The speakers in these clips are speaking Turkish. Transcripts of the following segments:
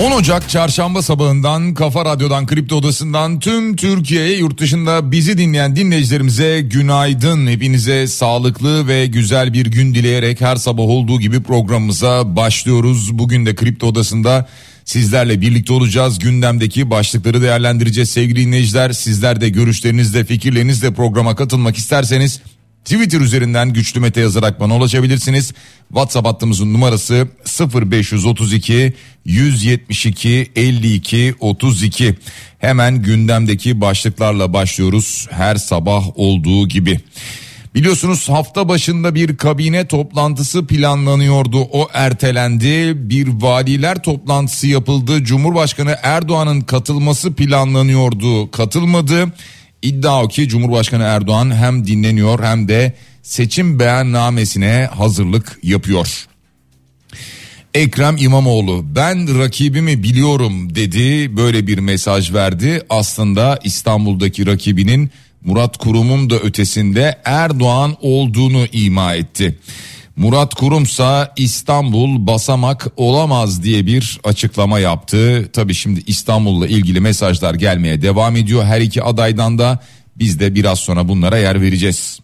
...10 Ocak çarşamba sabahından Kafa Radyo'dan Kripto Odası'ndan tüm Türkiye'ye yurt dışında bizi dinleyen dinleyicilerimize günaydın. Hepinize sağlıklı ve güzel bir gün dileyerek her sabah olduğu gibi programımıza başlıyoruz. Bugün de Kripto Odası'nda sizlerle birlikte olacağız. Gündemdeki başlıkları değerlendireceğiz sevgili dinleyiciler. Sizler de görüşlerinizle fikirlerinizle programa katılmak isterseniz Twitter üzerinden güçlü mete yazarak bana ulaşabilirsiniz. WhatsApp hattımızın numarası 0532 172 52 32. Hemen gündemdeki başlıklarla başlıyoruz her sabah olduğu gibi. Biliyorsunuz hafta başında bir kabine toplantısı planlanıyordu. O ertelendi. Bir valiler toplantısı yapıldı. Cumhurbaşkanı Erdoğan'ın katılması planlanıyordu. Katılmadı. İddia o ki Cumhurbaşkanı Erdoğan hem dinleniyor hem de seçim beyannamesine hazırlık yapıyor. Ekrem İmamoğlu ben rakibimi biliyorum dedi böyle bir mesaj verdi. Aslında İstanbul'daki rakibinin Murat Kurum'un da ötesinde Erdoğan olduğunu ima etti. Murat Kurumsa İstanbul basamak olamaz diye bir açıklama yaptı. Tabi şimdi İstanbul'la ilgili mesajlar gelmeye devam ediyor. Her iki adaydan da biz de biraz sonra bunlara yer vereceğiz.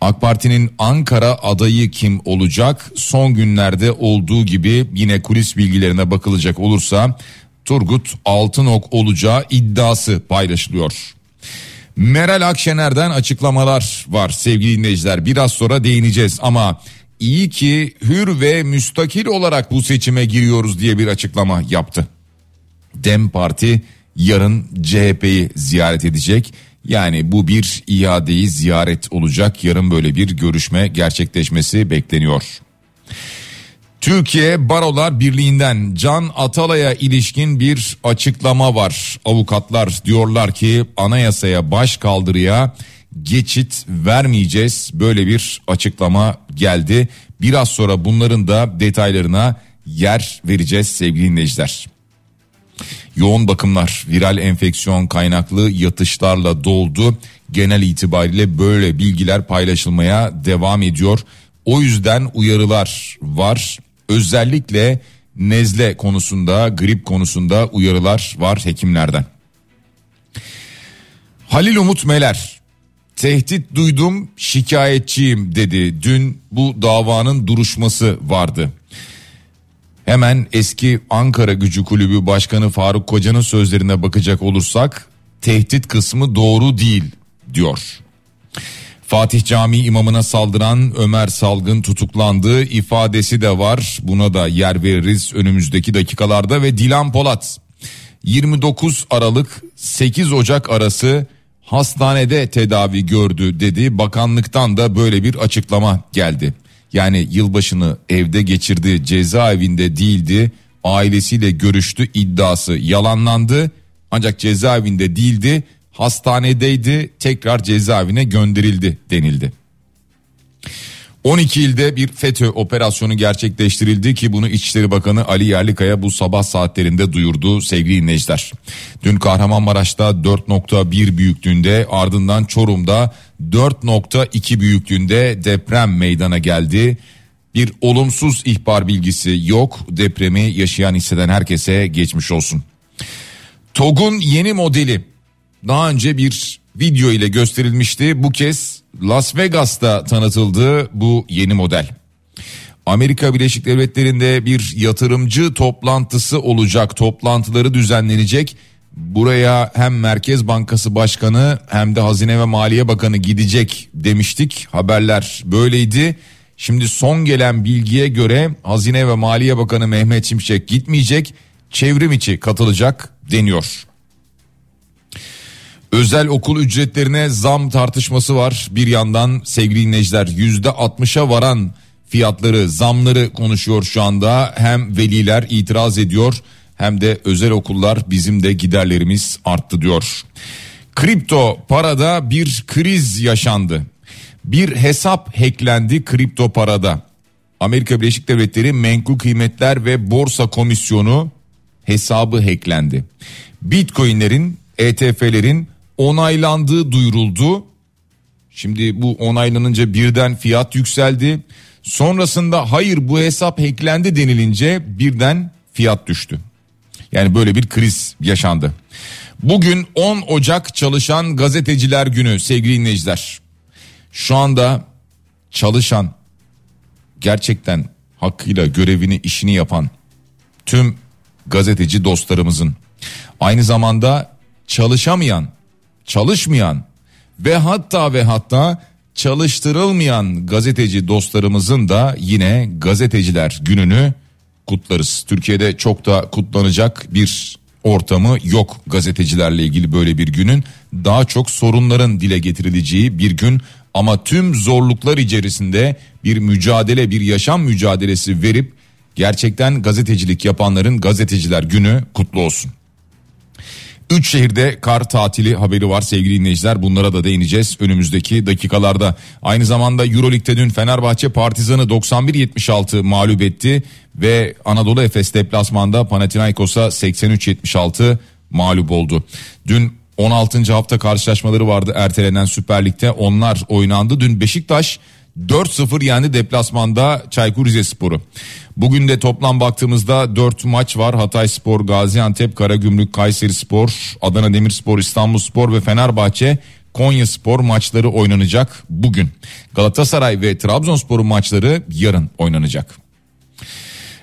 AK Parti'nin Ankara adayı kim olacak? Son günlerde olduğu gibi yine kulis bilgilerine bakılacak olursa Turgut Altınok olacağı iddiası paylaşılıyor. Meral Akşener'den açıklamalar var sevgili dinleyiciler. Biraz sonra değineceğiz ama iyi ki hür ve müstakil olarak bu seçime giriyoruz diye bir açıklama yaptı. Dem Parti yarın CHP'yi ziyaret edecek. Yani bu bir iadeyi ziyaret olacak. Yarın böyle bir görüşme gerçekleşmesi bekleniyor. Türkiye Barolar Birliği'nden Can Atalay'a ilişkin bir açıklama var. Avukatlar diyorlar ki anayasaya baş kaldırıya geçit vermeyeceğiz. Böyle bir açıklama geldi. Biraz sonra bunların da detaylarına yer vereceğiz sevgili dinleyiciler. Yoğun bakımlar viral enfeksiyon kaynaklı yatışlarla doldu. Genel itibariyle böyle bilgiler paylaşılmaya devam ediyor. O yüzden uyarılar var. Özellikle nezle konusunda, grip konusunda uyarılar var hekimlerden. Halil Umut Meler tehdit duydum şikayetçiyim dedi. Dün bu davanın duruşması vardı. Hemen eski Ankara Gücü Kulübü Başkanı Faruk Koca'nın sözlerine bakacak olursak tehdit kısmı doğru değil diyor. Fatih Camii imamına saldıran Ömer Salgın tutuklandı ifadesi de var. Buna da yer veririz önümüzdeki dakikalarda ve Dilan Polat 29 Aralık 8 Ocak arası hastanede tedavi gördü dedi. Bakanlıktan da böyle bir açıklama geldi. Yani yılbaşını evde geçirdi, cezaevinde değildi. Ailesiyle görüştü iddiası yalanlandı. Ancak cezaevinde değildi, hastanedeydi, tekrar cezaevine gönderildi denildi. 12 ilde bir FETÖ operasyonu gerçekleştirildi ki bunu İçişleri Bakanı Ali Yerlikaya bu sabah saatlerinde duyurdu sevgili dinleyiciler. Dün Kahramanmaraş'ta 4.1 büyüklüğünde ardından Çorum'da 4.2 büyüklüğünde deprem meydana geldi. Bir olumsuz ihbar bilgisi yok. Depremi yaşayan hisseden herkese geçmiş olsun. TOG'un yeni modeli daha önce bir video ile gösterilmişti. Bu kez Las Vegas'ta tanıtıldı bu yeni model. Amerika Birleşik Devletleri'nde bir yatırımcı toplantısı olacak. Toplantıları düzenlenecek. Buraya hem Merkez Bankası Başkanı hem de Hazine ve Maliye Bakanı gidecek demiştik. Haberler böyleydi. Şimdi son gelen bilgiye göre Hazine ve Maliye Bakanı Mehmet Şimşek gitmeyecek, çevrim içi katılacak deniyor. Özel okul ücretlerine zam tartışması var. Bir yandan sevgili dinleyiciler yüzde 60'a varan fiyatları zamları konuşuyor şu anda. Hem veliler itiraz ediyor hem de özel okullar bizim de giderlerimiz arttı diyor. Kripto parada bir kriz yaşandı. Bir hesap hacklendi kripto parada. Amerika Birleşik Devletleri Menkul Kıymetler ve Borsa Komisyonu hesabı hacklendi. Bitcoin'lerin, ETF'lerin onaylandığı duyuruldu. Şimdi bu onaylanınca birden fiyat yükseldi. Sonrasında hayır bu hesap hacklendi denilince birden fiyat düştü. Yani böyle bir kriz yaşandı. Bugün 10 Ocak Çalışan Gazeteciler Günü sevgili dinleyiciler. Şu anda çalışan gerçekten hakkıyla görevini işini yapan tüm gazeteci dostlarımızın aynı zamanda çalışamayan, çalışmayan ve hatta ve hatta çalıştırılmayan gazeteci dostlarımızın da yine gazeteciler gününü kutlarız. Türkiye'de çok da kutlanacak bir ortamı yok gazetecilerle ilgili böyle bir günün. Daha çok sorunların dile getirileceği bir gün ama tüm zorluklar içerisinde bir mücadele, bir yaşam mücadelesi verip gerçekten gazetecilik yapanların gazeteciler günü kutlu olsun. Üç şehirde kar tatili haberi var sevgili dinleyiciler. Bunlara da değineceğiz önümüzdeki dakikalarda. Aynı zamanda Euroleague'de dün Fenerbahçe Partizan'ı 91-76 mağlup etti. Ve Anadolu Efes deplasmanda Panathinaikos'a 83-76 mağlup oldu. Dün 16. hafta karşılaşmaları vardı ertelenen Süper Lig'de. Onlar oynandı. Dün Beşiktaş 4-0 yendi deplasmanda Çaykur Rizespor'u. Bugün de toplam baktığımızda 4 maç var. Hatay Spor, Gaziantep, Karagümrük, Kayseri Spor, Adana Demirspor, İstanbul Spor ve Fenerbahçe Konya Spor maçları oynanacak bugün. Galatasaray ve Trabzonspor'un maçları yarın oynanacak.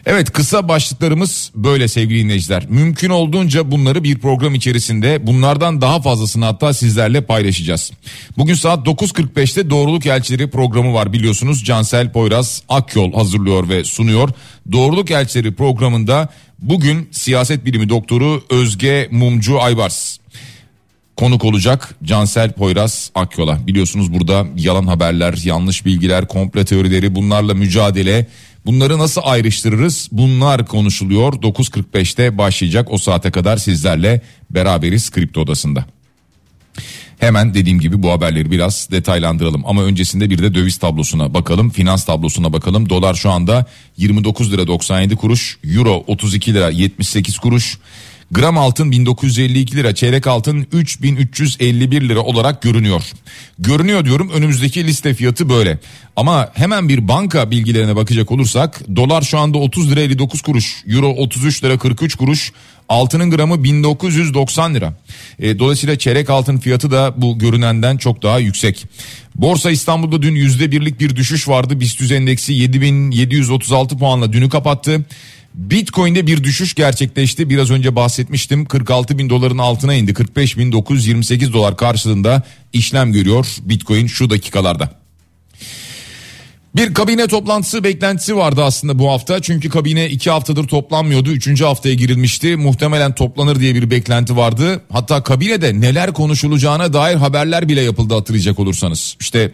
Evet kısa başlıklarımız böyle sevgili dinleyiciler. Mümkün olduğunca bunları bir program içerisinde bunlardan daha fazlasını hatta sizlerle paylaşacağız. Bugün saat 9.45'te Doğruluk Elçileri programı var biliyorsunuz. Cansel Poyraz Akyol hazırlıyor ve sunuyor. Doğruluk Elçileri programında bugün siyaset bilimi doktoru Özge Mumcu Aybars konuk olacak Cansel Poyraz Akyol'a. Biliyorsunuz burada yalan haberler, yanlış bilgiler, komple teorileri bunlarla mücadele Bunları nasıl ayrıştırırız? Bunlar konuşuluyor. 9.45'te başlayacak o saate kadar sizlerle beraberiz Kripto Odası'nda. Hemen dediğim gibi bu haberleri biraz detaylandıralım ama öncesinde bir de döviz tablosuna bakalım, finans tablosuna bakalım. Dolar şu anda 29 lira 97 kuruş, euro 32 lira 78 kuruş, Gram altın 1952 lira, çeyrek altın 3351 lira olarak görünüyor. Görünüyor diyorum önümüzdeki liste fiyatı böyle. Ama hemen bir banka bilgilerine bakacak olursak dolar şu anda 30 lira 59 kuruş, euro 33 lira 43 kuruş, altının gramı 1990 lira. E, dolayısıyla çeyrek altın fiyatı da bu görünenden çok daha yüksek. Borsa İstanbul'da dün yüzde birlik bir düşüş vardı. BIST endeksi 7736 puanla dünü kapattı. Bitcoin'de bir düşüş gerçekleşti. Biraz önce bahsetmiştim. 46 bin doların altına indi. 45 bin 928 dolar karşılığında işlem görüyor Bitcoin şu dakikalarda. Bir kabine toplantısı beklentisi vardı aslında bu hafta. Çünkü kabine iki haftadır toplanmıyordu. Üçüncü haftaya girilmişti. Muhtemelen toplanır diye bir beklenti vardı. Hatta kabinede neler konuşulacağına dair haberler bile yapıldı hatırlayacak olursanız. İşte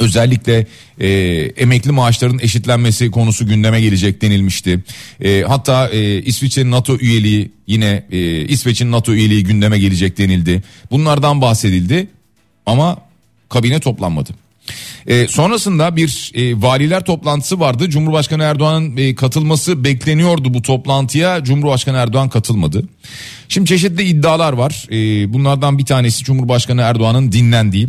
Özellikle e, emekli maaşların eşitlenmesi konusu gündeme gelecek denilmişti. E, hatta e, İsviçre'nin NATO üyeliği yine e, İsveç'in NATO üyeliği gündeme gelecek denildi. Bunlardan bahsedildi ama kabine toplanmadı. E, sonrasında bir e, valiler toplantısı vardı. Cumhurbaşkanı Erdoğan'ın e, katılması bekleniyordu bu toplantıya. Cumhurbaşkanı Erdoğan katılmadı. Şimdi çeşitli iddialar var. E, bunlardan bir tanesi Cumhurbaşkanı Erdoğan'ın dinlendiği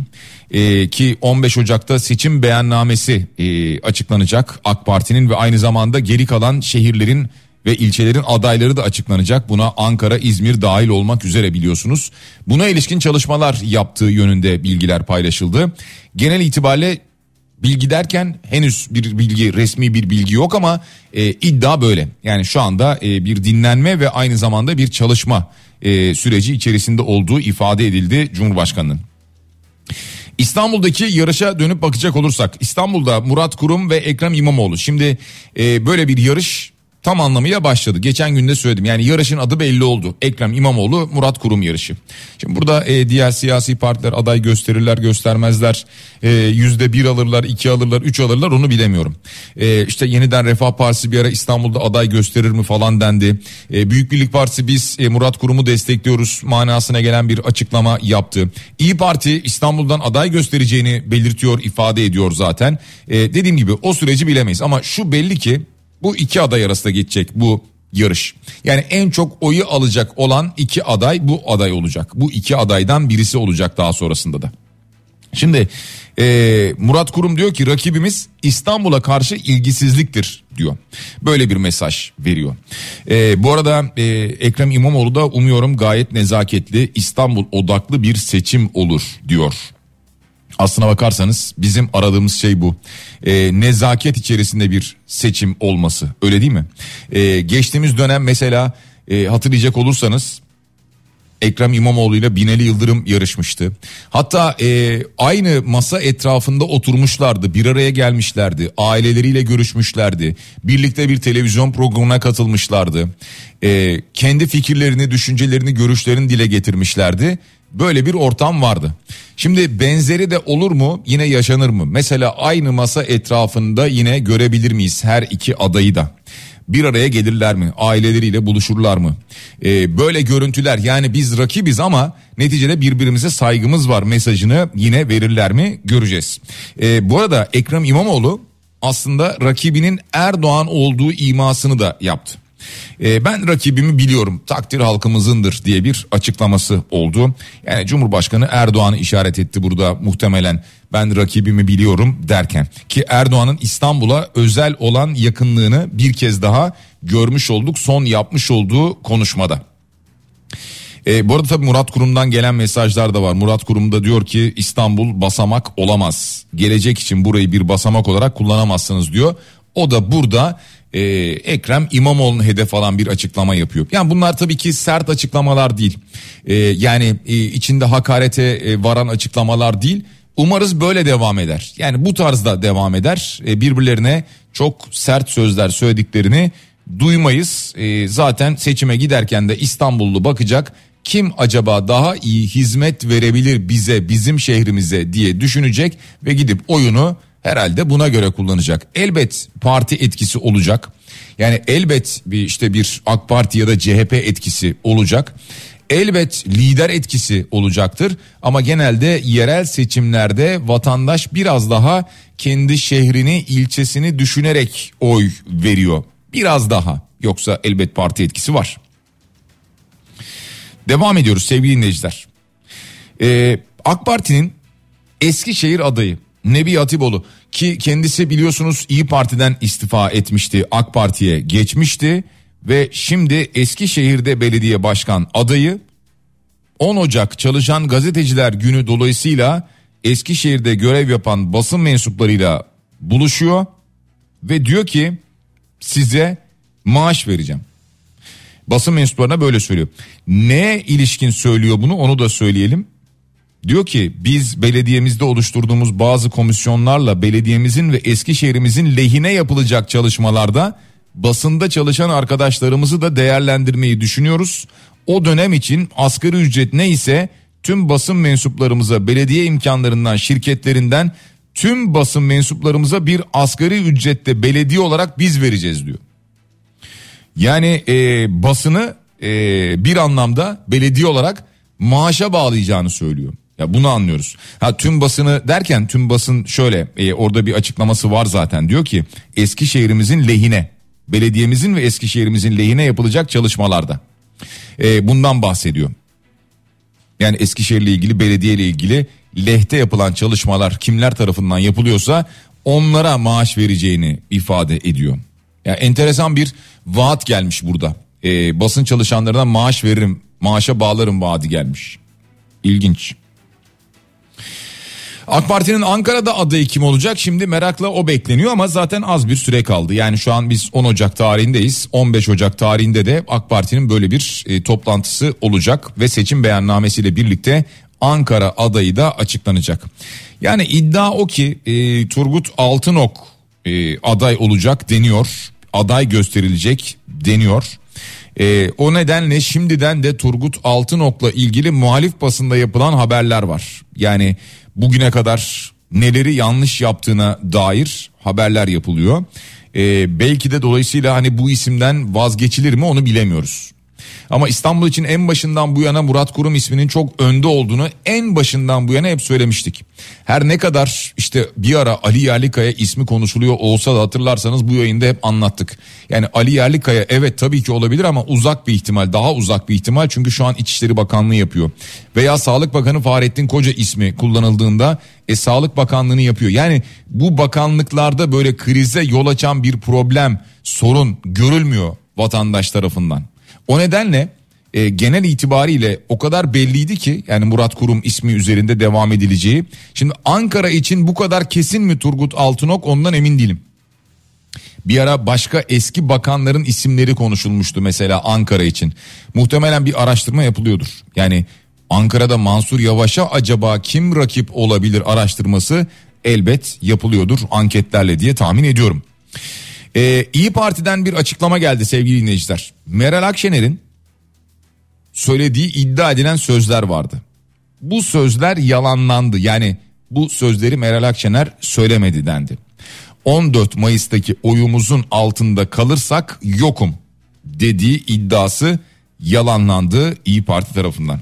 e, ki 15 Ocak'ta seçim beyannamesi e, açıklanacak AK Parti'nin ve aynı zamanda geri kalan şehirlerin ve ilçelerin adayları da açıklanacak. Buna Ankara, İzmir dahil olmak üzere biliyorsunuz. Buna ilişkin çalışmalar yaptığı yönünde bilgiler paylaşıldı. Genel itibariyle bilgi derken henüz bir bilgi resmi bir bilgi yok ama e, iddia böyle. Yani şu anda e, bir dinlenme ve aynı zamanda bir çalışma e, süreci içerisinde olduğu ifade edildi Cumhurbaşkanı'nın. İstanbul'daki yarışa dönüp bakacak olursak İstanbul'da Murat Kurum ve Ekrem İmamoğlu. Şimdi e, böyle bir yarış tam anlamıyla başladı. Geçen günde söyledim yani yarışın adı belli oldu. Ekrem İmamoğlu Murat Kurum yarışı. Şimdi burada e, diğer siyasi partiler aday gösterirler göstermezler. E, yüzde bir alırlar iki alırlar üç alırlar onu bilemiyorum. E, işte yeniden Refah Partisi bir ara İstanbul'da aday gösterir mi falan dendi. E, Büyük Birlik Partisi biz e, Murat Kurum'u destekliyoruz manasına gelen bir açıklama yaptı. İyi Parti İstanbul'dan aday göstereceğini belirtiyor ifade ediyor zaten. E, dediğim gibi o süreci bilemeyiz ama şu belli ki bu iki aday arasında geçecek bu yarış. Yani en çok oyu alacak olan iki aday bu aday olacak. Bu iki adaydan birisi olacak daha sonrasında da. Şimdi e, Murat Kurum diyor ki rakibimiz İstanbul'a karşı ilgisizliktir diyor. Böyle bir mesaj veriyor. E, bu arada e, Ekrem İmamoğlu da umuyorum gayet nezaketli İstanbul odaklı bir seçim olur diyor. Aslına bakarsanız bizim aradığımız şey bu. E, nezaket içerisinde bir seçim olması öyle değil mi? E, geçtiğimiz dönem mesela e, hatırlayacak olursanız Ekrem İmamoğlu ile Binali Yıldırım yarışmıştı. Hatta e, aynı masa etrafında oturmuşlardı, bir araya gelmişlerdi, aileleriyle görüşmüşlerdi, birlikte bir televizyon programına katılmışlardı. E, kendi fikirlerini, düşüncelerini, görüşlerini dile getirmişlerdi. Böyle bir ortam vardı. Şimdi benzeri de olur mu? Yine yaşanır mı? Mesela aynı masa etrafında yine görebilir miyiz her iki adayı da? bir araya gelirler mi? Aileleriyle buluşurlar mı? Ee, böyle görüntüler yani biz rakibiz ama neticede birbirimize saygımız var mesajını yine verirler mi? Göreceğiz. Ee, bu arada Ekrem İmamoğlu aslında rakibinin Erdoğan olduğu imasını da yaptı. E, ben rakibimi biliyorum takdir halkımızındır diye bir açıklaması oldu. Yani Cumhurbaşkanı Erdoğan'ı işaret etti burada muhtemelen ben rakibimi biliyorum derken ki Erdoğan'ın İstanbul'a özel olan yakınlığını bir kez daha görmüş olduk son yapmış olduğu konuşmada. E, bu arada tabii Murat Kurum'dan gelen mesajlar da var. Murat Kurum da diyor ki İstanbul basamak olamaz. Gelecek için burayı bir basamak olarak kullanamazsınız diyor. O da burada e, Ekrem İmamoğlu'nun hedef alan bir açıklama yapıyor. Yani bunlar tabii ki sert açıklamalar değil. E, yani e, içinde hakarete e, varan açıklamalar değil. Umarız böyle devam eder. Yani bu tarzda devam eder. E, birbirlerine çok sert sözler söylediklerini duymayız. E, zaten seçime giderken de İstanbullu bakacak kim acaba daha iyi hizmet verebilir bize bizim şehrimize diye düşünecek ve gidip oyunu herhalde buna göre kullanacak. Elbet parti etkisi olacak. Yani elbet bir işte bir AK Parti ya da CHP etkisi olacak. Elbet lider etkisi olacaktır ama genelde yerel seçimlerde vatandaş biraz daha kendi şehrini, ilçesini düşünerek oy veriyor. Biraz daha yoksa elbet parti etkisi var. Devam ediyoruz sevgili dinleyiciler. Ee, AK Parti'nin Eskişehir adayı Nebi Hatipoğlu ki kendisi biliyorsunuz İyi Parti'den istifa etmişti AK Parti'ye geçmişti ve şimdi Eskişehir'de belediye başkan adayı 10 Ocak Çalışan Gazeteciler Günü dolayısıyla Eskişehir'de görev yapan basın mensuplarıyla buluşuyor ve diyor ki size maaş vereceğim. Basın mensuplarına böyle söylüyor. Ne ilişkin söylüyor bunu onu da söyleyelim. Diyor ki biz belediyemizde oluşturduğumuz bazı komisyonlarla belediyemizin ve Eskişehir'imizin lehine yapılacak çalışmalarda basında çalışan arkadaşlarımızı da değerlendirmeyi düşünüyoruz. O dönem için asgari ücret neyse tüm basın mensuplarımıza belediye imkanlarından şirketlerinden tüm basın mensuplarımıza bir asgari ücrette belediye olarak biz vereceğiz diyor. Yani e, basını e, bir anlamda belediye olarak maaşa bağlayacağını söylüyor. Ya bunu anlıyoruz. Ha tüm basını derken tüm basın şöyle e, orada bir açıklaması var zaten. Diyor ki Eskişehir'imizin lehine, belediyemizin ve Eskişehir'imizin lehine yapılacak çalışmalarda. E, bundan bahsediyor. Yani Eskişehir'le ilgili, belediye ile ilgili lehte yapılan çalışmalar kimler tarafından yapılıyorsa onlara maaş vereceğini ifade ediyor. Yani enteresan bir vaat gelmiş burada. E, basın çalışanlarına maaş veririm, maaşa bağlarım vaadi gelmiş. İlginç. AK Parti'nin Ankara'da adayı kim olacak? Şimdi merakla o bekleniyor ama zaten az bir süre kaldı. Yani şu an biz 10 Ocak tarihindeyiz. 15 Ocak tarihinde de AK Parti'nin böyle bir e, toplantısı olacak ve seçim beyannamesiyle birlikte Ankara adayı da açıklanacak. Yani iddia o ki e, Turgut Altınok e, aday olacak deniyor. Aday gösterilecek deniyor. E, o nedenle şimdiden de Turgut Altınok'la ilgili muhalif basında yapılan haberler var. Yani bugüne kadar neleri yanlış yaptığına dair haberler yapılıyor. E, belki de dolayısıyla hani bu isimden vazgeçilir mi onu bilemiyoruz. Ama İstanbul için en başından bu yana Murat Kurum isminin çok önde olduğunu en başından bu yana hep söylemiştik. Her ne kadar işte bir ara Ali Yerlikaya ismi konuşuluyor olsa da hatırlarsanız bu yayında hep anlattık. Yani Ali Yerlikaya evet tabii ki olabilir ama uzak bir ihtimal daha uzak bir ihtimal çünkü şu an İçişleri Bakanlığı yapıyor. Veya Sağlık Bakanı Fahrettin Koca ismi kullanıldığında e, Sağlık Bakanlığı'nı yapıyor. Yani bu bakanlıklarda böyle krize yol açan bir problem sorun görülmüyor vatandaş tarafından. O nedenle e, genel itibariyle o kadar belliydi ki yani Murat Kurum ismi üzerinde devam edileceği. Şimdi Ankara için bu kadar kesin mi Turgut Altınok ondan emin değilim. Bir ara başka eski bakanların isimleri konuşulmuştu mesela Ankara için. Muhtemelen bir araştırma yapılıyordur. Yani Ankara'da Mansur Yavaş'a acaba kim rakip olabilir araştırması elbet yapılıyordur anketlerle diye tahmin ediyorum. Ee, İyi Parti'den bir açıklama geldi sevgili dinleyiciler. Meral Akşener'in söylediği iddia edilen sözler vardı. Bu sözler yalanlandı. Yani bu sözleri Meral Akşener söylemedi dendi. 14 Mayıs'taki oyumuzun altında kalırsak yokum dediği iddiası yalanlandı İyi Parti tarafından.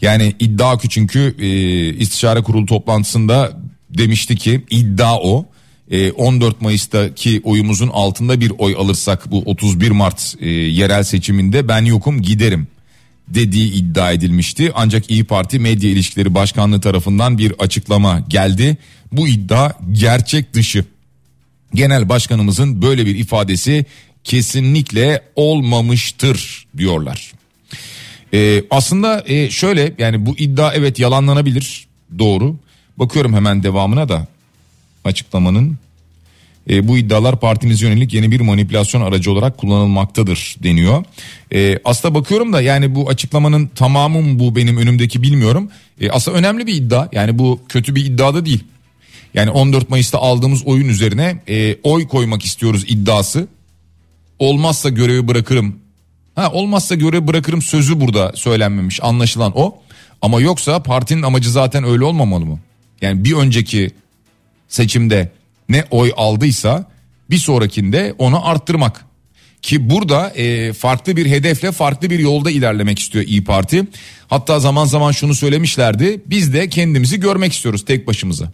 Yani iddia çünkü e, istişare kurulu toplantısında demişti ki iddia o. 14 ee, Mayıs'taki oyumuzun altında bir oy alırsak bu 31 Mart e, yerel seçiminde ben yokum giderim dediği iddia edilmişti. Ancak İyi Parti Medya İlişkileri Başkanlığı tarafından bir açıklama geldi. Bu iddia gerçek dışı. Genel başkanımızın böyle bir ifadesi kesinlikle olmamıştır diyorlar. Ee, aslında e, şöyle yani bu iddia evet yalanlanabilir doğru. Bakıyorum hemen devamına da açıklamanın e, bu iddialar partimize yönelik yeni bir manipülasyon aracı olarak kullanılmaktadır deniyor. E, aslında bakıyorum da yani bu açıklamanın tamamı mı bu benim önümdeki bilmiyorum. E, aslında önemli bir iddia yani bu kötü bir iddia da değil. Yani 14 Mayıs'ta aldığımız oyun üzerine e, oy koymak istiyoruz iddiası. Olmazsa görevi bırakırım. Ha olmazsa görevi bırakırım sözü burada söylenmemiş anlaşılan o. Ama yoksa partinin amacı zaten öyle olmamalı mı? Yani bir önceki seçimde ne oy aldıysa bir sonrakinde onu arttırmak. Ki burada e, farklı bir hedefle farklı bir yolda ilerlemek istiyor İyi Parti. Hatta zaman zaman şunu söylemişlerdi biz de kendimizi görmek istiyoruz tek başımıza.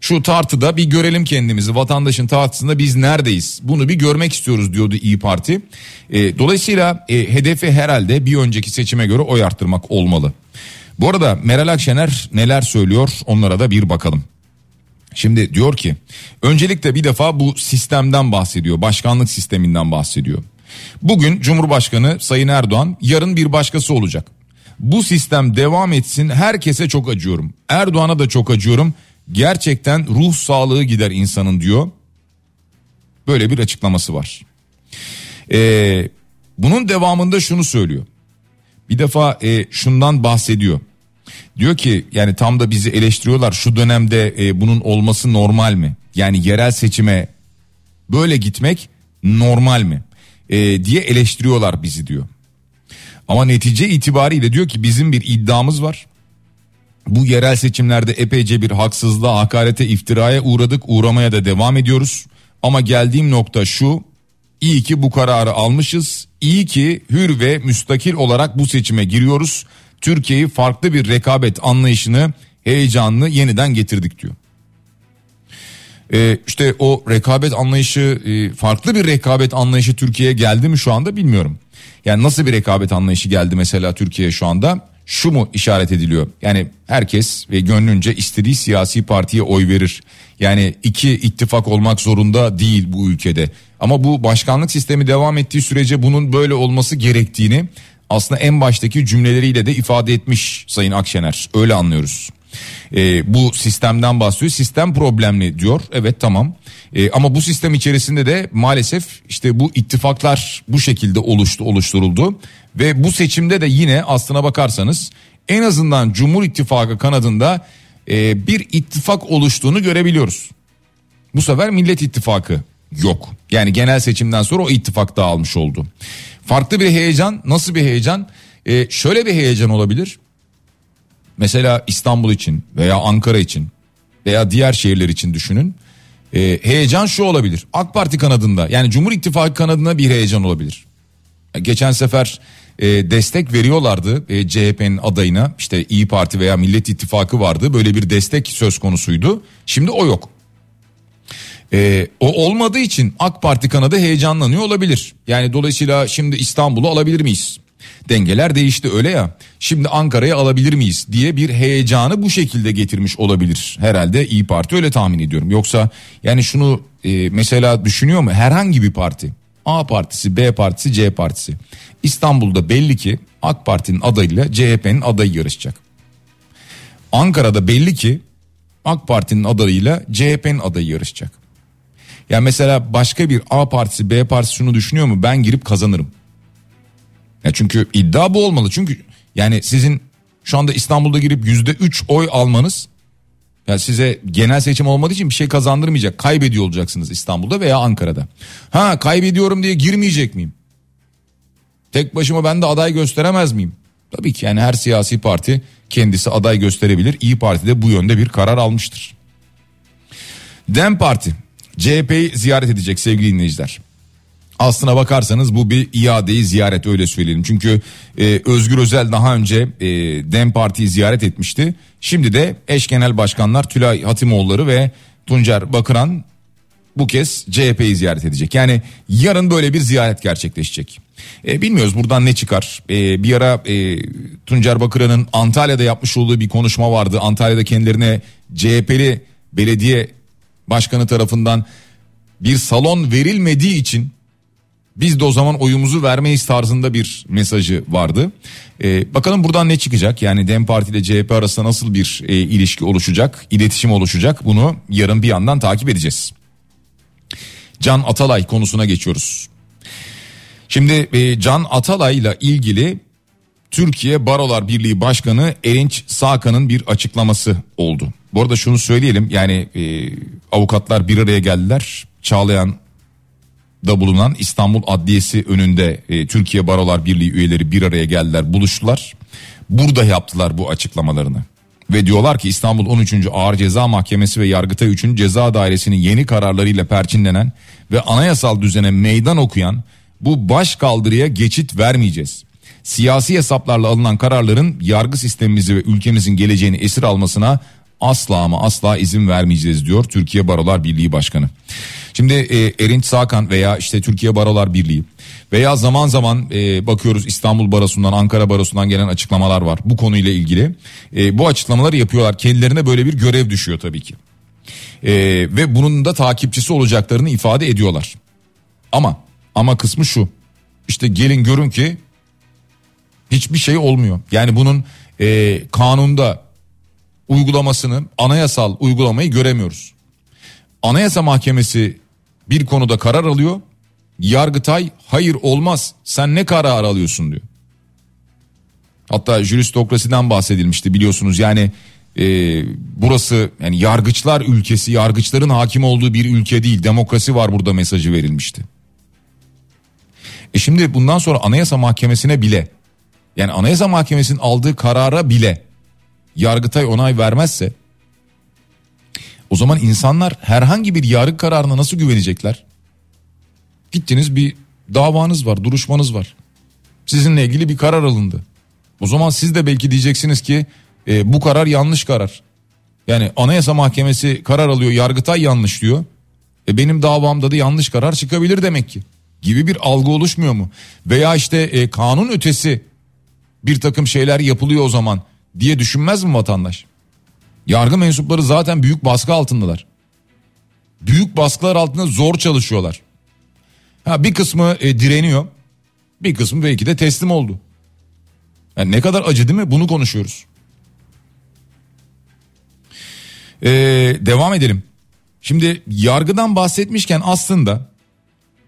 Şu tartıda bir görelim kendimizi vatandaşın tartısında biz neredeyiz bunu bir görmek istiyoruz diyordu İyi Parti. E, dolayısıyla e, hedefi herhalde bir önceki seçime göre oy arttırmak olmalı. Bu arada Meral Akşener neler söylüyor onlara da bir bakalım. Şimdi diyor ki öncelikle bir defa bu sistemden bahsediyor. Başkanlık sisteminden bahsediyor. Bugün Cumhurbaşkanı Sayın Erdoğan yarın bir başkası olacak. Bu sistem devam etsin herkese çok acıyorum. Erdoğan'a da çok acıyorum. Gerçekten ruh sağlığı gider insanın diyor. Böyle bir açıklaması var. Ee, bunun devamında şunu söylüyor. Bir defa e, şundan bahsediyor. Diyor ki yani tam da bizi eleştiriyorlar şu dönemde e, bunun olması normal mi? Yani yerel seçime böyle gitmek normal mi? E, diye eleştiriyorlar bizi diyor. Ama netice itibariyle diyor ki bizim bir iddiamız var. Bu yerel seçimlerde epeyce bir haksızlığa, hakarete, iftiraya uğradık, uğramaya da devam ediyoruz. Ama geldiğim nokta şu, iyi ki bu kararı almışız, iyi ki hür ve müstakil olarak bu seçime giriyoruz. Türkiye'yi farklı bir rekabet anlayışını heyecanlı yeniden getirdik diyor. Ee, işte o rekabet anlayışı e, farklı bir rekabet anlayışı Türkiye'ye geldi mi şu anda bilmiyorum. Yani nasıl bir rekabet anlayışı geldi mesela Türkiye'ye şu anda? Şu mu işaret ediliyor? Yani herkes ve gönlünce istediği siyasi partiye oy verir. Yani iki ittifak olmak zorunda değil bu ülkede. Ama bu başkanlık sistemi devam ettiği sürece bunun böyle olması gerektiğini aslında en baştaki cümleleriyle de ifade etmiş Sayın Akşener. Öyle anlıyoruz. E, bu sistemden bahsediyor. Sistem problemli diyor. Evet tamam. E, ama bu sistem içerisinde de maalesef işte bu ittifaklar bu şekilde oluştu, oluşturuldu. Ve bu seçimde de yine aslına bakarsanız en azından Cumhur İttifakı kanadında e, bir ittifak oluştuğunu görebiliyoruz. Bu sefer Millet İttifakı yok. Yani genel seçimden sonra o ittifak dağılmış oldu. Farklı bir heyecan nasıl bir heyecan? Ee, şöyle bir heyecan olabilir. Mesela İstanbul için veya Ankara için veya diğer şehirler için düşünün. Ee, heyecan şu olabilir. AK Parti kanadında yani Cumhur İttifakı kanadında bir heyecan olabilir. Geçen sefer e, destek veriyorlardı e, CHP'nin adayına işte İyi Parti veya Millet İttifakı vardı böyle bir destek söz konusuydu. Şimdi o yok. Ee, o olmadığı için AK Parti kanadı heyecanlanıyor olabilir. Yani dolayısıyla şimdi İstanbul'u alabilir miyiz? Dengeler değişti öyle ya. Şimdi Ankara'yı alabilir miyiz diye bir heyecanı bu şekilde getirmiş olabilir. Herhalde İyi Parti öyle tahmin ediyorum. Yoksa yani şunu e, mesela düşünüyor mu herhangi bir parti? A partisi, B partisi, C partisi. İstanbul'da belli ki AK Parti'nin adayıyla CHP'nin adayı yarışacak. Ankara'da belli ki AK Parti'nin adayıyla CHP'nin adayı yarışacak. Yani mesela başka bir A partisi B partisi şunu düşünüyor mu? Ben girip kazanırım. Ya çünkü iddia bu olmalı. Çünkü yani sizin şu anda İstanbul'da girip yüzde üç oy almanız yani size genel seçim olmadığı için bir şey kazandırmayacak. Kaybediyor olacaksınız İstanbul'da veya Ankara'da. Ha kaybediyorum diye girmeyecek miyim? Tek başıma ben de aday gösteremez miyim? Tabii ki yani her siyasi parti kendisi aday gösterebilir. İyi Parti de bu yönde bir karar almıştır. Dem Parti CHP'yi ziyaret edecek sevgili dinleyiciler. Aslına bakarsanız bu bir iadeyi ziyaret öyle söyleyelim. Çünkü e, Özgür Özel daha önce e, DEM Parti'yi ziyaret etmişti. Şimdi de eş genel başkanlar Tülay Hatimoğulları ve Tuncer Bakıran bu kez CHP'yi ziyaret edecek. Yani yarın böyle bir ziyaret gerçekleşecek. E, bilmiyoruz buradan ne çıkar. E, bir ara e, Tuncer Bakıran'ın Antalya'da yapmış olduğu bir konuşma vardı. Antalya'da kendilerine CHP'li belediye başkanı tarafından bir salon verilmediği için biz de o zaman oyumuzu vermeyiz tarzında bir mesajı vardı. Ee, bakalım buradan ne çıkacak? Yani DEM Parti ile CHP arasında nasıl bir e, ilişki oluşacak, iletişim oluşacak? Bunu yarın bir yandan takip edeceğiz. Can Atalay konusuna geçiyoruz. Şimdi e, Can Atalay ile ilgili Türkiye Barolar Birliği Başkanı Erinç Sakan'ın bir açıklaması oldu. Bu arada şunu söyleyelim yani e, avukatlar bir araya geldiler. Çağlayan da bulunan İstanbul Adliyesi önünde e, Türkiye Barolar Birliği üyeleri bir araya geldiler buluştular. Burada yaptılar bu açıklamalarını. Ve diyorlar ki İstanbul 13. Ağır Ceza Mahkemesi ve Yargıtay 3. Ceza Dairesi'nin yeni kararlarıyla perçinlenen ve anayasal düzene meydan okuyan bu baş kaldırıya geçit vermeyeceğiz. Siyasi hesaplarla alınan kararların yargı sistemimizi ve ülkemizin geleceğini esir almasına asla ama asla izin vermeyeceğiz diyor Türkiye Barolar Birliği Başkanı. Şimdi e, Erinç Sakan veya işte Türkiye Barolar Birliği veya zaman zaman e, bakıyoruz İstanbul Barosu'ndan Ankara Barosu'ndan gelen açıklamalar var bu konuyla ilgili. E, bu açıklamaları yapıyorlar kendilerine böyle bir görev düşüyor tabii ki. E, ve bunun da takipçisi olacaklarını ifade ediyorlar. Ama ama kısmı şu işte gelin görün ki hiçbir şey olmuyor. Yani bunun e, kanunda uygulamasını anayasal uygulamayı göremiyoruz. Anayasa Mahkemesi bir konuda karar alıyor. Yargıtay hayır olmaz sen ne karar alıyorsun diyor. Hatta juristokrasiden bahsedilmişti biliyorsunuz yani e, burası yani yargıçlar ülkesi yargıçların hakim olduğu bir ülke değil demokrasi var burada mesajı verilmişti. E şimdi bundan sonra anayasa mahkemesine bile yani anayasa mahkemesinin aldığı karara bile Yargıtay onay vermezse o zaman insanlar herhangi bir yargı kararına nasıl güvenecekler? Gittiniz bir davanız var, duruşmanız var. Sizinle ilgili bir karar alındı. O zaman siz de belki diyeceksiniz ki e, bu karar yanlış karar. Yani Anayasa Mahkemesi karar alıyor, Yargıtay yanlış diyor. E benim davamda da yanlış karar çıkabilir demek ki. Gibi bir algı oluşmuyor mu? Veya işte e, kanun ötesi bir takım şeyler yapılıyor o zaman diye düşünmez mi vatandaş? Yargı mensupları zaten büyük baskı altındalar. Büyük baskılar altında zor çalışıyorlar. Ha bir kısmı e, direniyor. Bir kısmı belki de teslim oldu. Yani ne kadar acı değil mi? Bunu konuşuyoruz. Ee, devam edelim. Şimdi yargıdan bahsetmişken aslında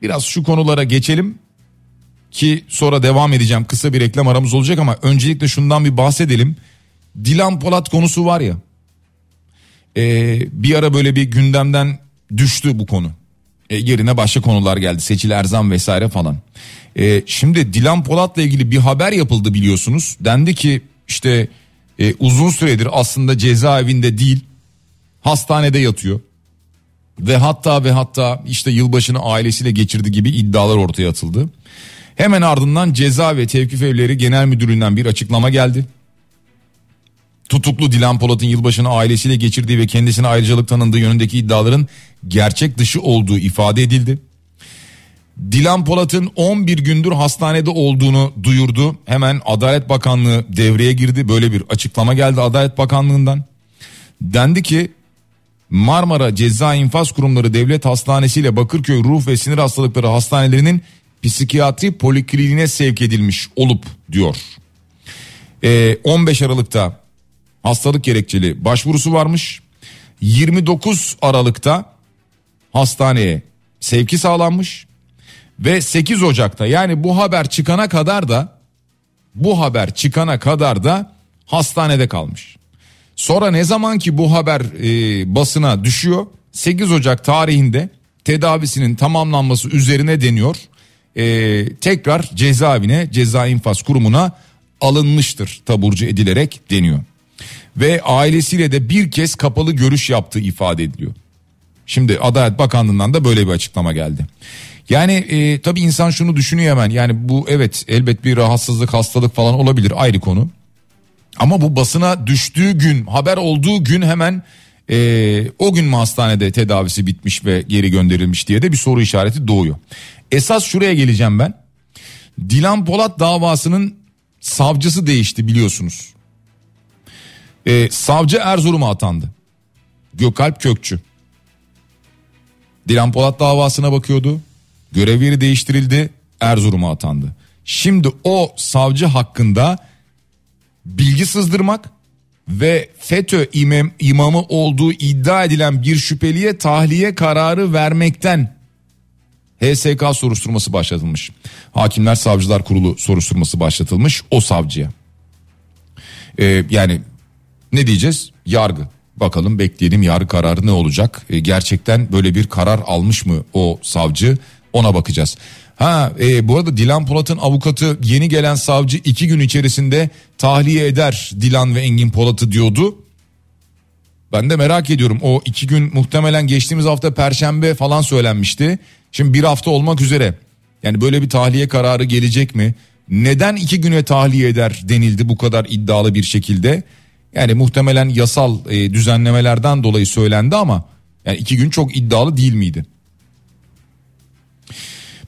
biraz şu konulara geçelim ki sonra devam edeceğim. Kısa bir reklam aramız olacak ama öncelikle şundan bir bahsedelim. Dilan Polat konusu var ya. e, bir ara böyle bir gündemden düştü bu konu. E, yerine başka konular geldi. Seçil Erzan vesaire falan. E, şimdi Dilan Polat'la ilgili bir haber yapıldı biliyorsunuz. Dendi ki işte e, uzun süredir aslında cezaevinde değil hastanede yatıyor. Ve hatta ve hatta işte yılbaşını ailesiyle geçirdi gibi iddialar ortaya atıldı. Hemen ardından Ceza ve Tevkif Evleri Genel Müdürlüğü'nden bir açıklama geldi. Tutuklu Dilan Polat'ın yılbaşını ailesiyle geçirdiği ve kendisine ayrıcalık tanındığı yönündeki iddiaların gerçek dışı olduğu ifade edildi. Dilan Polat'ın 11 gündür hastanede olduğunu duyurdu. Hemen Adalet Bakanlığı devreye girdi. Böyle bir açıklama geldi Adalet Bakanlığı'ndan. Dendi ki Marmara Ceza İnfaz Kurumları Devlet Hastanesi ile Bakırköy Ruh ve Sinir Hastalıkları Hastanelerinin psikiyatri polikliniğine sevk edilmiş olup diyor. Ee, 15 Aralık'ta hastalık gerekçeli başvurusu varmış. 29 Aralık'ta hastaneye sevki sağlanmış ve 8 Ocak'ta yani bu haber çıkana kadar da bu haber çıkana kadar da hastanede kalmış. Sonra ne zaman ki bu haber e, basına düşüyor 8 Ocak tarihinde tedavisinin tamamlanması üzerine deniyor. E, tekrar cezaevine ceza infaz kurumuna alınmıştır taburcu edilerek deniyor. Ve ailesiyle de bir kez kapalı görüş yaptığı ifade ediliyor. Şimdi Adalet Bakanlığı'ndan da böyle bir açıklama geldi. Yani e, tabii insan şunu düşünüyor hemen yani bu evet elbet bir rahatsızlık hastalık falan olabilir ayrı konu. Ama bu basına düştüğü gün haber olduğu gün hemen e, o gün mü hastanede tedavisi bitmiş ve geri gönderilmiş diye de bir soru işareti doğuyor. Esas şuraya geleceğim ben. Dilan Polat davasının savcısı değişti biliyorsunuz. E, savcı Erzurum'a atandı. Gökalp Kökçü. Dilan Polat davasına bakıyordu. Görev yeri değiştirildi. Erzurum'a atandı. Şimdi o savcı hakkında bilgi sızdırmak ve FETÖ imam, imamı olduğu iddia edilen bir şüpheliye tahliye kararı vermekten HSK soruşturması başlatılmış. Hakimler Savcılar Kurulu soruşturması başlatılmış o savcıya. Ee, yani ne diyeceğiz? Yargı. Bakalım bekleyelim yargı kararı ne olacak? Ee, gerçekten böyle bir karar almış mı o savcı? Ona bakacağız. Ha e, bu arada Dilan Polat'ın avukatı yeni gelen savcı iki gün içerisinde tahliye eder Dilan ve Engin Polat'ı diyordu. Ben de merak ediyorum o iki gün muhtemelen geçtiğimiz hafta perşembe falan söylenmişti. Şimdi bir hafta olmak üzere yani böyle bir tahliye kararı gelecek mi? Neden iki güne tahliye eder denildi bu kadar iddialı bir şekilde? Yani muhtemelen yasal e, düzenlemelerden dolayı söylendi ama yani iki gün çok iddialı değil miydi?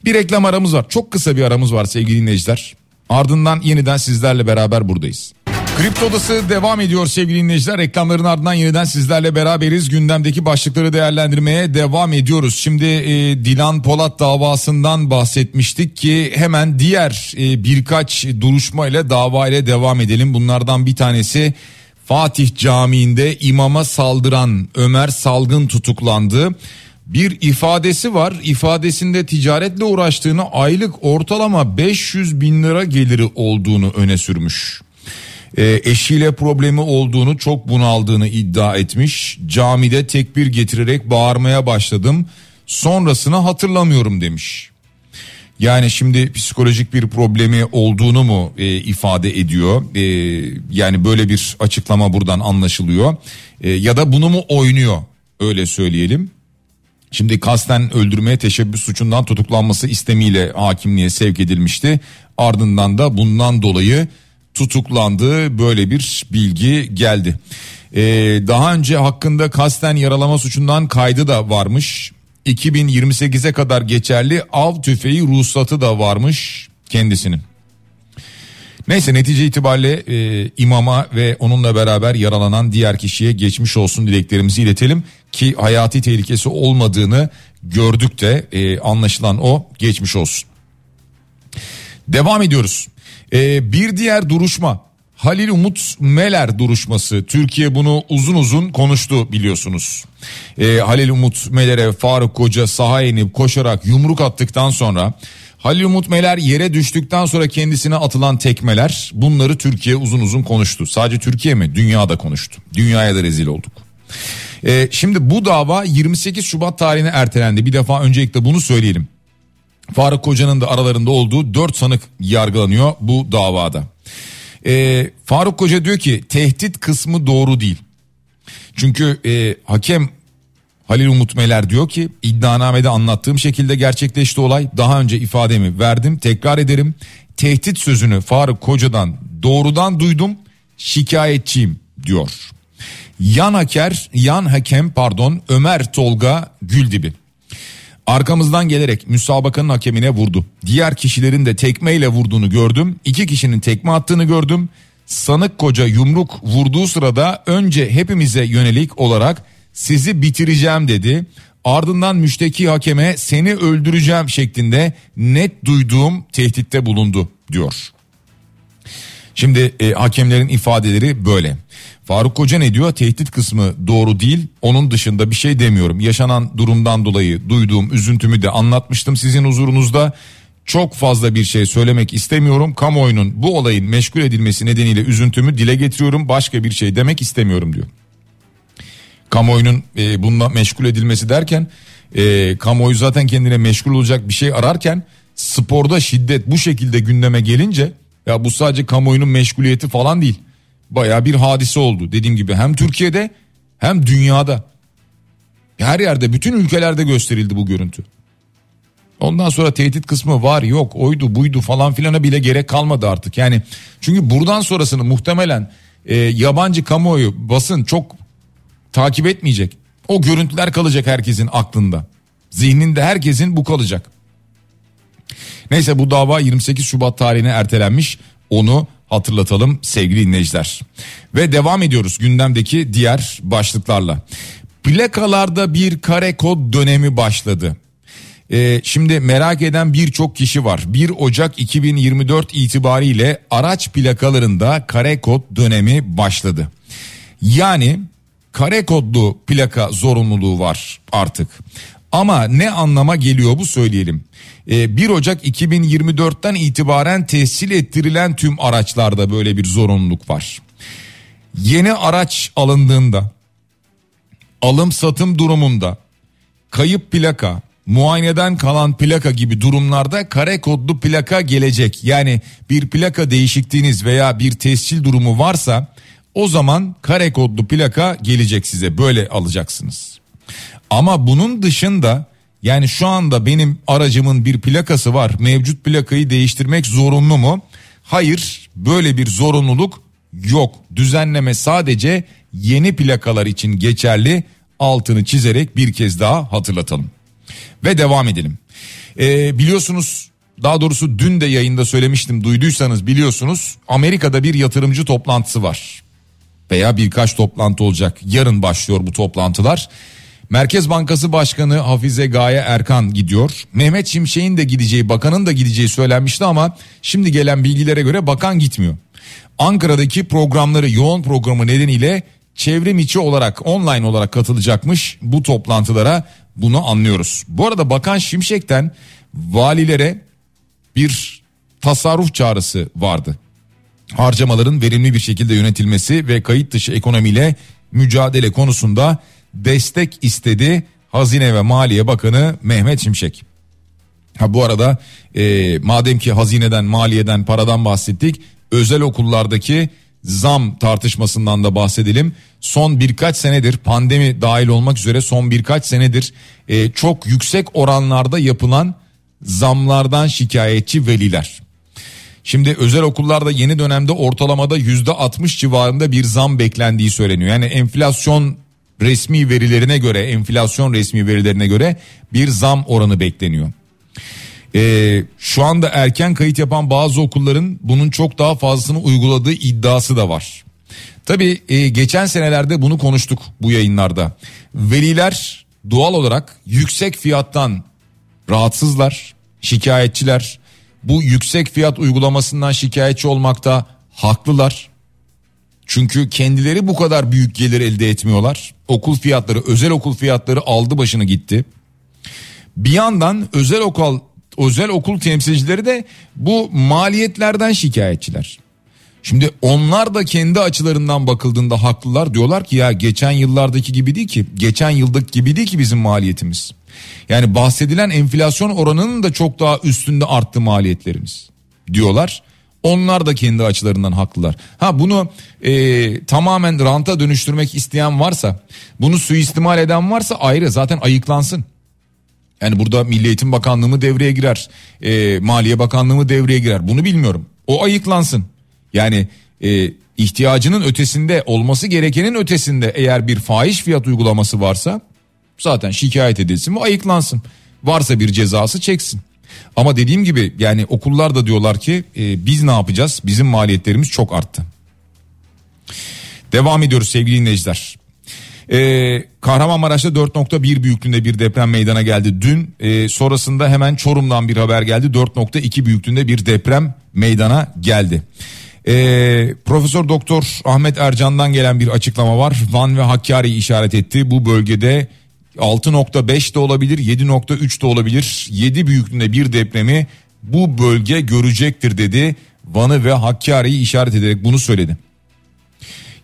Bir reklam aramız var. Çok kısa bir aramız var sevgili dinleyiciler. Ardından yeniden sizlerle beraber buradayız. Kripto Odası devam ediyor sevgili dinleyiciler. Reklamların ardından yeniden sizlerle beraberiz. Gündemdeki başlıkları değerlendirmeye devam ediyoruz. Şimdi e, Dilan Polat davasından bahsetmiştik ki hemen diğer e, birkaç duruşma ile dava ile devam edelim. Bunlardan bir tanesi Fatih Camii'nde imama saldıran Ömer Salgın tutuklandı bir ifadesi var. İfadesinde ticaretle uğraştığını aylık ortalama 500 bin lira geliri olduğunu öne sürmüş. E, eşiyle problemi olduğunu çok bunaldığını iddia etmiş. Camide tekbir getirerek bağırmaya başladım. Sonrasını hatırlamıyorum demiş. Yani şimdi psikolojik bir problemi olduğunu mu e, ifade ediyor? E, yani böyle bir açıklama buradan anlaşılıyor. E, ya da bunu mu oynuyor? Öyle söyleyelim. Şimdi kasten öldürmeye teşebbüs suçundan tutuklanması istemiyle hakimliğe sevk edilmişti. Ardından da bundan dolayı tutuklandı. Böyle bir bilgi geldi. Ee, daha önce hakkında kasten yaralama suçundan kaydı da varmış. 2028'e kadar geçerli av tüfeği ruhsatı da varmış kendisinin. Neyse netice itibariyle e, imama ve onunla beraber yaralanan diğer kişiye geçmiş olsun dileklerimizi iletelim ki hayati tehlikesi olmadığını gördük de e, anlaşılan o geçmiş olsun. Devam ediyoruz. E, bir diğer duruşma Halil Umut Meler duruşması. Türkiye bunu uzun uzun konuştu biliyorsunuz. E, Halil Umut Meler'e Faruk Koca saha inip koşarak yumruk attıktan sonra Halil Umut Meler yere düştükten sonra kendisine atılan tekmeler bunları Türkiye uzun uzun konuştu. Sadece Türkiye mi? Dünyada konuştu. Dünyaya da rezil olduk. Ee, şimdi bu dava 28 Şubat tarihine ertelendi. Bir defa öncelikle bunu söyleyelim. Faruk Koca'nın da aralarında olduğu 4 sanık yargılanıyor bu davada. Ee, Faruk Koca diyor ki tehdit kısmı doğru değil. Çünkü e, hakem Halil Umut Meler diyor ki iddianamede anlattığım şekilde gerçekleşti olay. Daha önce ifademi verdim tekrar ederim. Tehdit sözünü Faruk Koca'dan doğrudan duydum şikayetçiyim diyor. Yan haker, yan hakem pardon Ömer Tolga Güldibi. Arkamızdan gelerek müsabakanın hakemine vurdu. Diğer kişilerin de tekmeyle vurduğunu gördüm. İki kişinin tekme attığını gördüm. Sanık koca yumruk vurduğu sırada önce hepimize yönelik olarak sizi bitireceğim dedi. Ardından müşteki hakeme seni öldüreceğim şeklinde net duyduğum tehditte bulundu diyor. Şimdi e, hakemlerin ifadeleri böyle. Faruk Koca ne diyor? Tehdit kısmı doğru değil. Onun dışında bir şey demiyorum. Yaşanan durumdan dolayı duyduğum üzüntümü de anlatmıştım sizin huzurunuzda. Çok fazla bir şey söylemek istemiyorum. Kamuoyunun bu olayın meşgul edilmesi nedeniyle üzüntümü dile getiriyorum. Başka bir şey demek istemiyorum diyor. Kamuoyunun e, bununla meşgul edilmesi derken e, kamuoyu zaten kendine meşgul olacak bir şey ararken sporda şiddet bu şekilde gündeme gelince ya bu sadece kamuoyunun meşguliyeti falan değil. Baya bir hadise oldu dediğim gibi hem Türkiye'de hem dünyada. Her yerde bütün ülkelerde gösterildi bu görüntü. Ondan sonra tehdit kısmı var yok oydu buydu falan filana bile gerek kalmadı artık. Yani çünkü buradan sonrasını muhtemelen e, yabancı kamuoyu basın çok takip etmeyecek. O görüntüler kalacak herkesin aklında. Zihninde herkesin bu kalacak. Neyse bu dava 28 Şubat tarihine ertelenmiş. Onu hatırlatalım sevgili dinleyiciler. Ve devam ediyoruz gündemdeki diğer başlıklarla. Plakalarda bir kare kod dönemi başladı. Ee, şimdi merak eden birçok kişi var. 1 Ocak 2024 itibariyle araç plakalarında kare kod dönemi başladı. Yani kare kodlu plaka zorunluluğu var artık. Ama ne anlama geliyor bu söyleyelim. 1 ee, Ocak 2024'ten itibaren tescil ettirilen tüm araçlarda böyle bir zorunluluk var. Yeni araç alındığında alım satım durumunda kayıp plaka, muayeneden kalan plaka gibi durumlarda kare kodlu plaka gelecek. Yani bir plaka değişikliğiniz veya bir tescil durumu varsa o zaman kare kodlu plaka gelecek size böyle alacaksınız. Ama bunun dışında yani şu anda benim aracımın bir plakası var. Mevcut plakayı değiştirmek zorunlu mu? Hayır, böyle bir zorunluluk yok. Düzenleme sadece yeni plakalar için geçerli. Altını çizerek bir kez daha hatırlatalım. Ve devam edelim. Ee, biliyorsunuz daha doğrusu dün de yayında söylemiştim duyduysanız biliyorsunuz Amerika'da bir yatırımcı toplantısı var. Veya birkaç toplantı olacak. Yarın başlıyor bu toplantılar. Merkez Bankası Başkanı Hafize Gaye Erkan gidiyor. Mehmet Şimşek'in de gideceği, bakanın da gideceği söylenmişti ama şimdi gelen bilgilere göre bakan gitmiyor. Ankara'daki programları yoğun programı nedeniyle çevrim içi olarak online olarak katılacakmış bu toplantılara bunu anlıyoruz. Bu arada Bakan Şimşek'ten valilere bir tasarruf çağrısı vardı. Harcamaların verimli bir şekilde yönetilmesi ve kayıt dışı ekonomiyle mücadele konusunda destek istedi Hazine ve Maliye Bakanı Mehmet Şimşek. Ha bu arada e, madem ki hazineden maliyeden paradan bahsettik özel okullardaki zam tartışmasından da bahsedelim. Son birkaç senedir pandemi dahil olmak üzere son birkaç senedir e, çok yüksek oranlarda yapılan zamlardan şikayetçi veliler. Şimdi özel okullarda yeni dönemde ortalamada yüzde 60 civarında bir zam beklendiği söyleniyor. Yani enflasyon resmi verilerine göre enflasyon resmi verilerine göre bir zam oranı bekleniyor. Ee, şu anda erken kayıt yapan bazı okulların bunun çok daha fazlasını uyguladığı iddiası da var. Tabii e, geçen senelerde bunu konuştuk bu yayınlarda. Veliler doğal olarak yüksek fiyattan rahatsızlar, şikayetçiler. Bu yüksek fiyat uygulamasından şikayetçi olmakta haklılar. Çünkü kendileri bu kadar büyük gelir elde etmiyorlar. Okul fiyatları, özel okul fiyatları aldı başını gitti. Bir yandan özel okul özel okul temsilcileri de bu maliyetlerden şikayetçiler. Şimdi onlar da kendi açılarından bakıldığında haklılar. Diyorlar ki ya geçen yıllardaki gibi değil ki. Geçen yıldaki gibi değil ki bizim maliyetimiz. Yani bahsedilen enflasyon oranının da çok daha üstünde arttı maliyetlerimiz diyorlar. Onlar da kendi açılarından haklılar. Ha bunu e, tamamen ranta dönüştürmek isteyen varsa, bunu suistimal eden varsa ayrı zaten ayıklansın. Yani burada Milli Eğitim Bakanlığı mı devreye girer, e, Maliye Bakanlığı mı devreye girer bunu bilmiyorum. O ayıklansın. Yani e, ihtiyacının ötesinde olması gerekenin ötesinde eğer bir fahiş fiyat uygulaması varsa zaten şikayet edilsin ve ayıklansın. Varsa bir cezası çeksin. Ama dediğim gibi yani okullar da diyorlar ki e, biz ne yapacağız? Bizim maliyetlerimiz çok arttı. Devam ediyoruz sevgili dinleyiciler. Ee, Kahramanmaraş'ta 4.1 büyüklüğünde bir deprem meydana geldi dün. Ee, sonrasında hemen Çorum'dan bir haber geldi. 4.2 büyüklüğünde bir deprem meydana geldi. Ee, Profesör Doktor Ahmet Ercan'dan gelen bir açıklama var. Van ve Hakkari işaret etti. Bu bölgede 6.5 de olabilir 7.3 de olabilir 7 büyüklüğünde bir depremi bu bölge görecektir dedi. Van'ı ve Hakkari'yi işaret ederek bunu söyledi.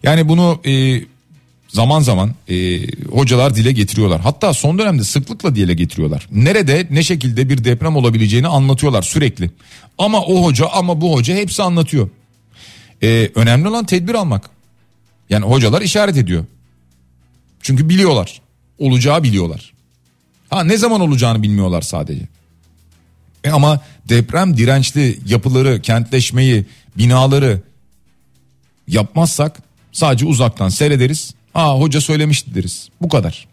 Yani bunu e, zaman zaman e, hocalar dile getiriyorlar. Hatta son dönemde sıklıkla dile getiriyorlar. Nerede ne şekilde bir deprem olabileceğini anlatıyorlar sürekli. Ama o hoca ama bu hoca hepsi anlatıyor. E, önemli olan tedbir almak. Yani hocalar işaret ediyor. Çünkü biliyorlar olacağı biliyorlar. Ha ne zaman olacağını bilmiyorlar sadece. E ama deprem dirençli yapıları, kentleşmeyi, binaları yapmazsak sadece uzaktan seyrederiz. Ha hoca söylemişti deriz. Bu kadar.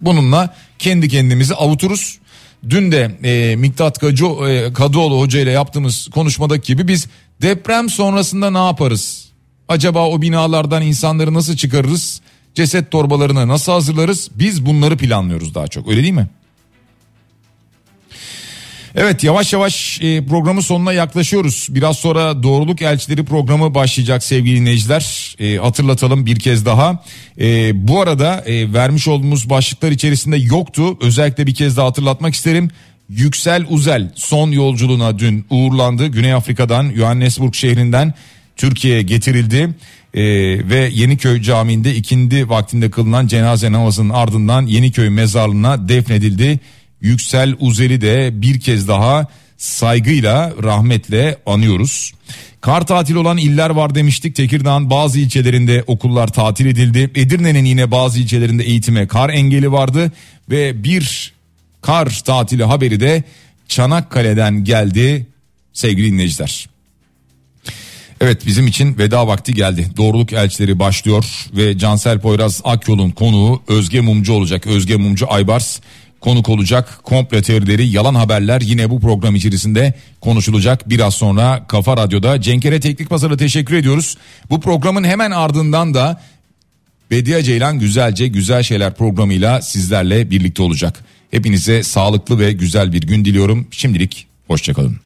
Bununla kendi kendimizi avuturuz. Dün de e, Miktat Kadı, e, Kadıoğlu Hoca ile yaptığımız konuşmadaki gibi biz deprem sonrasında ne yaparız? Acaba o binalardan insanları nasıl çıkarırız? Ceset torbalarını nasıl hazırlarız? Biz bunları planlıyoruz daha çok öyle değil mi? Evet yavaş yavaş e, programın sonuna yaklaşıyoruz. Biraz sonra Doğruluk Elçileri programı başlayacak sevgili dinleyiciler. E, hatırlatalım bir kez daha. E, bu arada e, vermiş olduğumuz başlıklar içerisinde yoktu. Özellikle bir kez daha hatırlatmak isterim. Yüksel Uzel son yolculuğuna dün uğurlandı. Güney Afrika'dan Johannesburg şehrinden Türkiye'ye getirildi e, ve Yeniköy Camii'nde ikindi vaktinde kılınan cenaze namazının ardından Yeniköy mezarlığına defnedildi. Yüksel Uzeli de bir kez daha saygıyla rahmetle anıyoruz. Kar tatil olan iller var demiştik. Tekirdağ'ın bazı ilçelerinde okullar tatil edildi. Edirne'nin yine bazı ilçelerinde eğitime kar engeli vardı ve bir kar tatili haberi de Çanakkale'den geldi sevgili dinleyiciler. Evet bizim için veda vakti geldi. Doğruluk elçileri başlıyor ve Cansel Poyraz Akyol'un konuğu Özge Mumcu olacak. Özge Mumcu Aybars konuk olacak. Komple teorileri, yalan haberler yine bu program içerisinde konuşulacak. Biraz sonra Kafa Radyo'da Cenkere Teknik Pazar'a teşekkür ediyoruz. Bu programın hemen ardından da Bediye Ceylan Güzelce Güzel Şeyler programıyla sizlerle birlikte olacak. Hepinize sağlıklı ve güzel bir gün diliyorum. Şimdilik hoşçakalın.